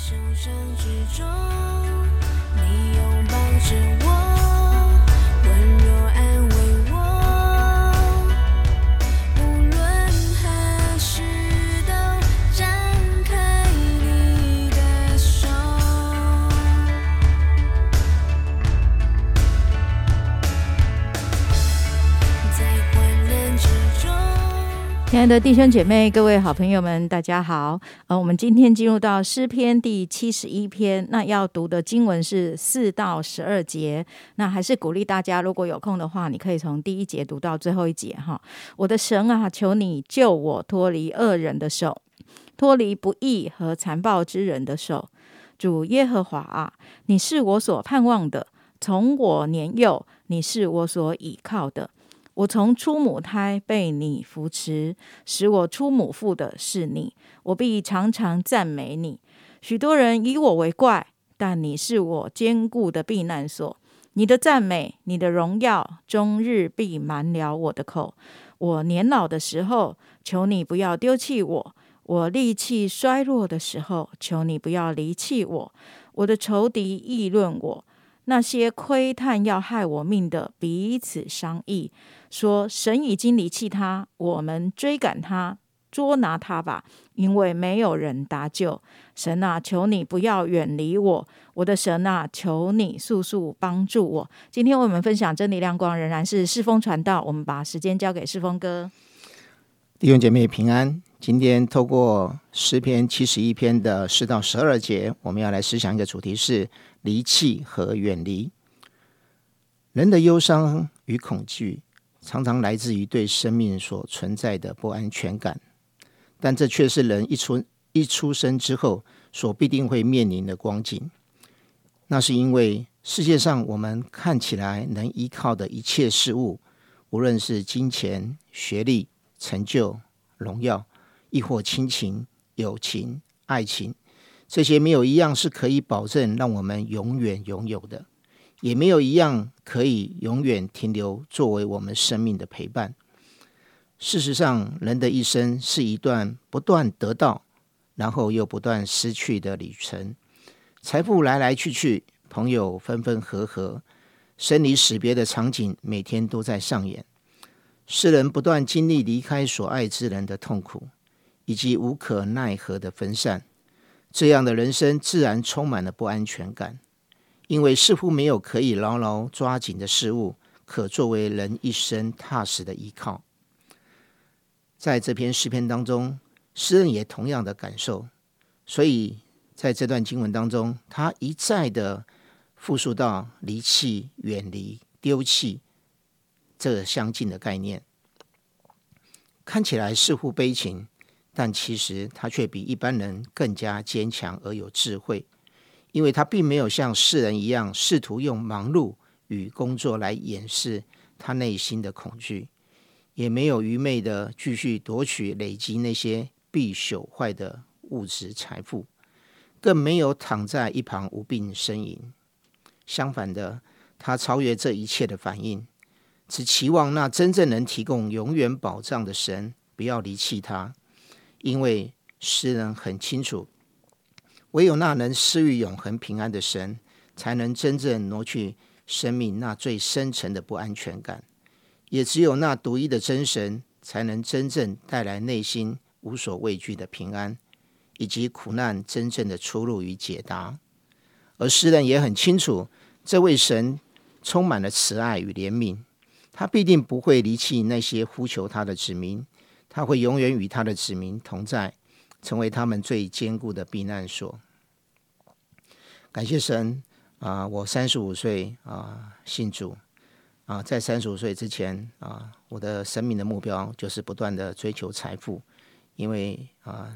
受伤之中，你拥抱着我，亲爱的弟兄姐妹、各位好朋友们，大家好。呃，我们今天进入到诗篇第七十一篇，那要读的经文是四到十二节。那还是鼓励大家，如果有空的话，你可以从第一节读到最后一节哈。我的神啊，求你救我脱离恶人的手，脱离不义和残暴之人的手。主耶和华啊，你是我所盼望的，从我年幼，你是我所倚靠的。我从出母胎被你扶持，使我出母腹的是你，我必常常赞美你。许多人以我为怪，但你是我坚固的避难所。你的赞美，你的荣耀，终日必满了我的口。我年老的时候，求你不要丢弃我；我力气衰弱的时候，求你不要离弃我。我的仇敌议论我，那些窥探要害我命的彼此商议。说神已经离弃他，我们追赶他，捉拿他吧，因为没有人搭救。神啊，求你不要远离我，我的神啊，求你速速帮助我。今天为我们分享真理亮光，仍然是世风传道。我们把时间交给世风哥。弟兄姐妹平安。今天透过诗篇七十一篇的十到十二节，我们要来思想一个主题是离弃和远离。人的忧伤与恐惧。常常来自于对生命所存在的不安全感，但这却是人一出一出生之后所必定会面临的光景。那是因为世界上我们看起来能依靠的一切事物，无论是金钱、学历、成就、荣耀，亦或亲情、友情、爱情，这些没有一样是可以保证让我们永远拥有的。也没有一样可以永远停留作为我们生命的陪伴。事实上，人的一生是一段不断得到，然后又不断失去的旅程。财富来来去去，朋友分分合合，生离死别的场景每天都在上演。世人不断经历离开所爱之人的痛苦，以及无可奈何的分散。这样的人生自然充满了不安全感。因为似乎没有可以牢牢抓紧的事物，可作为人一生踏实的依靠。在这篇诗篇当中，诗人也同样的感受，所以在这段经文当中，他一再的复述到离弃、远离、丢弃这相近的概念。看起来似乎悲情，但其实他却比一般人更加坚强而有智慧。因为他并没有像世人一样试图用忙碌与工作来掩饰他内心的恐惧，也没有愚昧的继续夺取累积那些必朽坏的物质财富，更没有躺在一旁无病呻吟。相反的，他超越这一切的反应，只期望那真正能提供永远保障的神不要离弃他，因为诗人很清楚。唯有那能施予永恒平安的神，才能真正挪去生命那最深沉的不安全感；也只有那独一的真神，才能真正带来内心无所畏惧的平安，以及苦难真正的出路与解答。而诗人也很清楚，这位神充满了慈爱与怜悯，他必定不会离弃那些呼求他的子民，他会永远与他的子民同在。成为他们最坚固的避难所。感谢神啊！我三十五岁啊，信主啊，在三十五岁之前啊，我的生命的目标就是不断的追求财富，因为啊，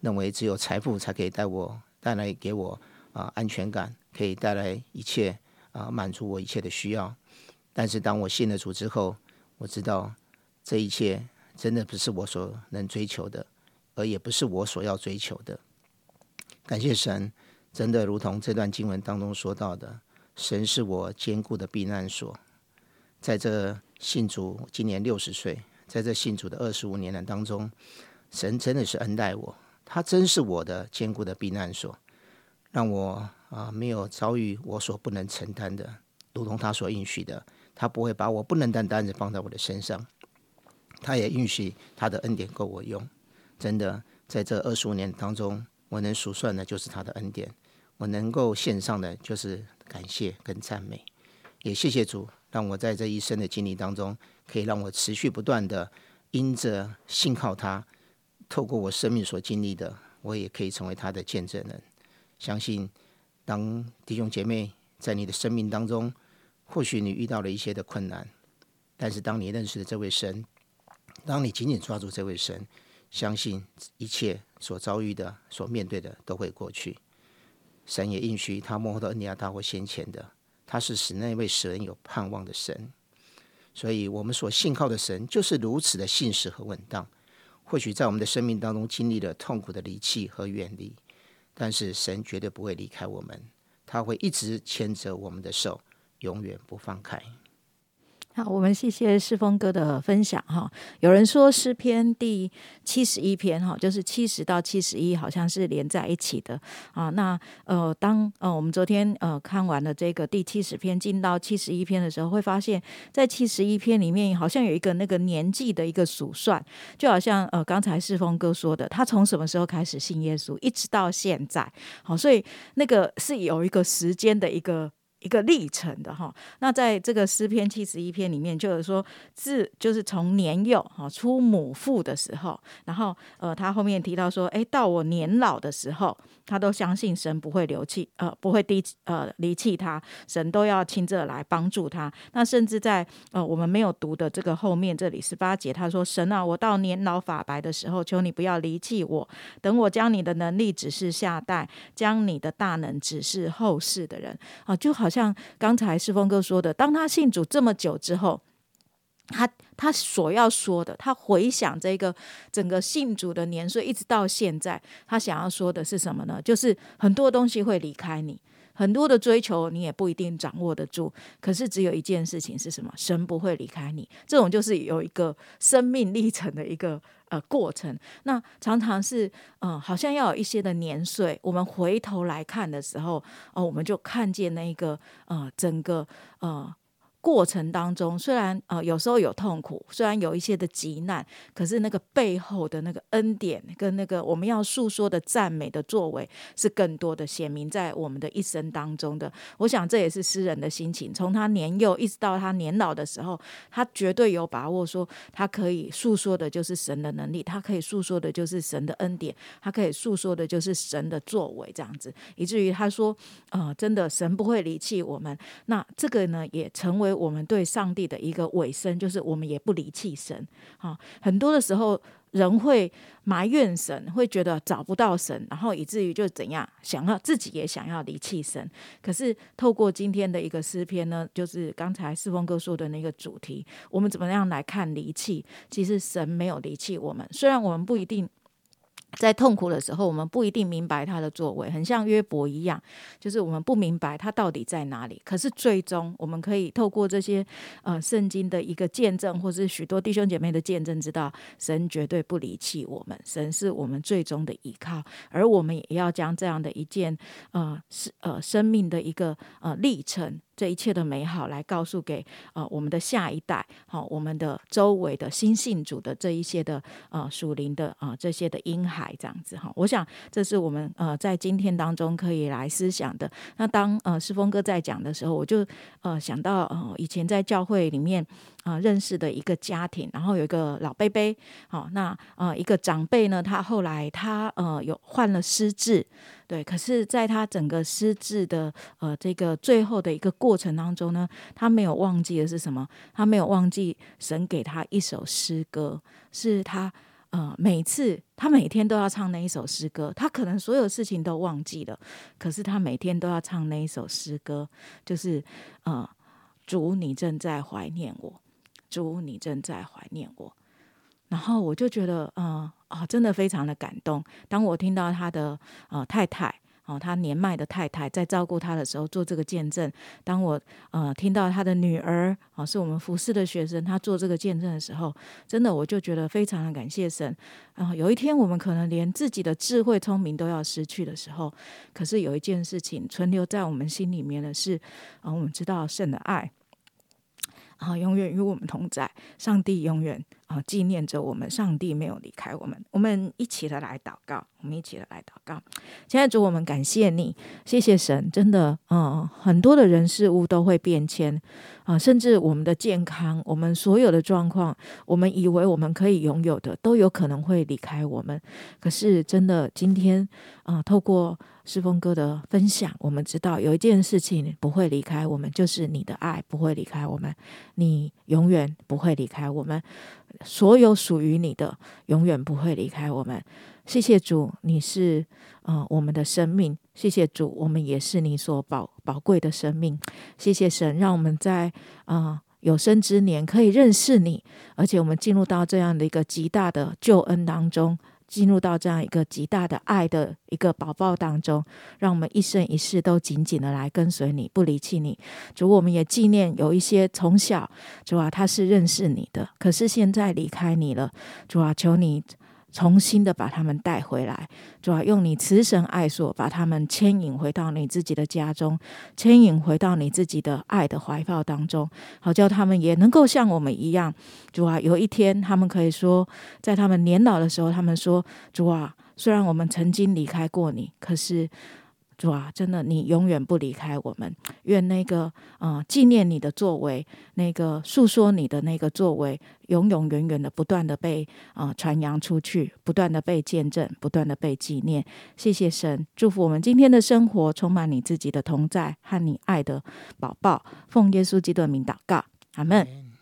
认为只有财富才可以带我带来给我啊安全感，可以带来一切啊满足我一切的需要。但是当我信了主之后，我知道这一切真的不是我所能追求的。而也不是我所要追求的。感谢神，真的如同这段经文当中说到的，神是我坚固的避难所。在这信主今年六十岁，在这信主的二十五年的当中，神真的是恩待我，他真是我的坚固的避难所。让我啊没有遭遇我所不能承担的，如同他所允许的，他不会把我不能担担子放在我的身上，他也允许他的恩典够我用。真的，在这二十五年当中，我能数算的就是他的恩典，我能够献上的就是感谢跟赞美。也谢谢主，让我在这一生的经历当中，可以让我持续不断的因着信靠他，透过我生命所经历的，我也可以成为他的见证人。相信，当弟兄姐妹在你的生命当中，或许你遇到了一些的困难，但是当你认识了这位神，当你紧紧抓住这位神，相信一切所遭遇的、所面对的都会过去。神也应许他幕后的恩典大过先前的，他是使那位使人有盼望的神。所以，我们所信靠的神就是如此的信实和稳当。或许在我们的生命当中经历了痛苦的离弃和远离。但是神绝对不会离开我们，他会一直牵着我们的手，永远不放开。好，我们谢谢世峰哥的分享哈。有人说诗篇第七十一篇哈，就是七十到七十一，好像是连在一起的啊。那呃，当呃我们昨天呃看完了这个第七十篇，进到七十一篇的时候，会发现，在七十一篇里面，好像有一个那个年纪的一个数算，就好像呃刚才世峰哥说的，他从什么时候开始信耶稣，一直到现在，好，所以那个是有一个时间的一个。一个历程的哈，那在这个诗篇七十一篇里面，就是说自就是从年幼哈出母腹的时候，然后呃，他后面提到说，哎，到我年老的时候，他都相信神不会留弃，呃，不会低呃离弃他，神都要亲自来帮助他。那甚至在呃我们没有读的这个后面这里十八节，他说，神啊，我到年老发白的时候，求你不要离弃我，等我将你的能力指示下代，将你的大能指示后世的人啊，就好。像刚才世峰哥说的，当他信主这么久之后，他他所要说的，他回想这个整个信主的年岁，一直到现在，他想要说的是什么呢？就是很多东西会离开你，很多的追求你也不一定掌握得住。可是只有一件事情是什么？神不会离开你。这种就是有一个生命历程的一个。呃，过程那常常是，嗯，好像要有一些的年岁，我们回头来看的时候，哦，我们就看见那一个，呃，整个，呃。过程当中，虽然呃有时候有痛苦，虽然有一些的急难，可是那个背后的那个恩典跟那个我们要诉说的赞美的作为，是更多的显明在我们的一生当中的。我想这也是诗人的心情，从他年幼一直到他年老的时候，他绝对有把握说，他可以诉说的就是神的能力，他可以诉说的就是神的恩典，他可以诉说的就是神的作为，这样子，以至于他说，啊，真的神不会离弃我们。那这个呢，也成为。我们对上帝的一个尾声，就是我们也不离弃神。哈，很多的时候人会埋怨神，会觉得找不到神，然后以至于就怎样想要自己也想要离弃神。可是透过今天的一个诗篇呢，就是刚才四峰哥说的那个主题，我们怎么样来看离弃？其实神没有离弃我们，虽然我们不一定。在痛苦的时候，我们不一定明白他的作为，很像约伯一样，就是我们不明白他到底在哪里。可是最终，我们可以透过这些呃圣经的一个见证，或是许多弟兄姐妹的见证，知道神绝对不离弃我们，神是我们最终的依靠。而我们也要将这样的一件呃是呃生命的一个呃历程。这一切的美好，来告诉给呃我们的下一代，好，我们的周围的新信主的这一些的呃属灵的啊这些的婴孩这样子哈，我想这是我们呃在今天当中可以来思想的。那当呃世峰哥在讲的时候，我就呃想到呃以前在教会里面啊认识的一个家庭，然后有一个老贝贝，好，那呃一个长辈呢，他后来他呃有患了失智。对，可是，在他整个失智的呃这个最后的一个过程当中呢，他没有忘记的是什么？他没有忘记神给他一首诗歌，是他呃每次他每天都要唱那一首诗歌。他可能所有事情都忘记了，可是他每天都要唱那一首诗歌，就是呃主，你正在怀念我，主，你正在怀念我。然后我就觉得，嗯啊，真的非常的感动。当我听到他的呃太太，哦，他年迈的太太在照顾他的时候做这个见证。当我呃听到他的女儿哦，是我们服侍的学生，他做这个见证的时候，真的我就觉得非常的感谢神。然后有一天我们可能连自己的智慧聪明都要失去的时候，可是有一件事情存留在我们心里面的是，啊，我们知道神的爱。啊，永远与我们同在。上帝永远纪念着我们，上帝没有离开我们。我们一起的来祷告，我们一起的来祷告。现在主，我们感谢你，谢谢神，真的，嗯，很多的人事物都会变迁啊，甚至我们的健康，我们所有的状况，我们以为我们可以拥有的，都有可能会离开我们。可是，真的，今天啊，透过。世峰哥的分享，我们知道有一件事情不会离开我们，就是你的爱不会离开我们，你永远不会离开我们，所有属于你的永远不会离开我们。谢谢主，你是啊我们的生命，谢谢主，我们也是你所宝宝贵的生命。谢谢神，让我们在啊有生之年可以认识你，而且我们进入到这样的一个极大的救恩当中。进入到这样一个极大的爱的一个宝宝当中，让我们一生一世都紧紧的来跟随你，不离弃你。主，我们也纪念有一些从小主啊，他是认识你的，可是现在离开你了。主啊，求你。重新的把他们带回来，主要用你慈神爱所把他们牵引回到你自己的家中，牵引回到你自己的爱的怀抱当中，好叫他们也能够像我们一样，主啊，有一天他们可以说，在他们年老的时候，他们说，主啊，虽然我们曾经离开过你，可是。主啊，真的，你永远不离开我们。愿那个啊，纪念你的作为，那个诉说你的那个作为，永永远远的不断的被啊传扬出去，不断的被见证，不断的被纪念。谢谢神，祝福我们今天的生活充满你自己的同在和你爱的宝宝。奉耶稣基督的名祷告，阿门。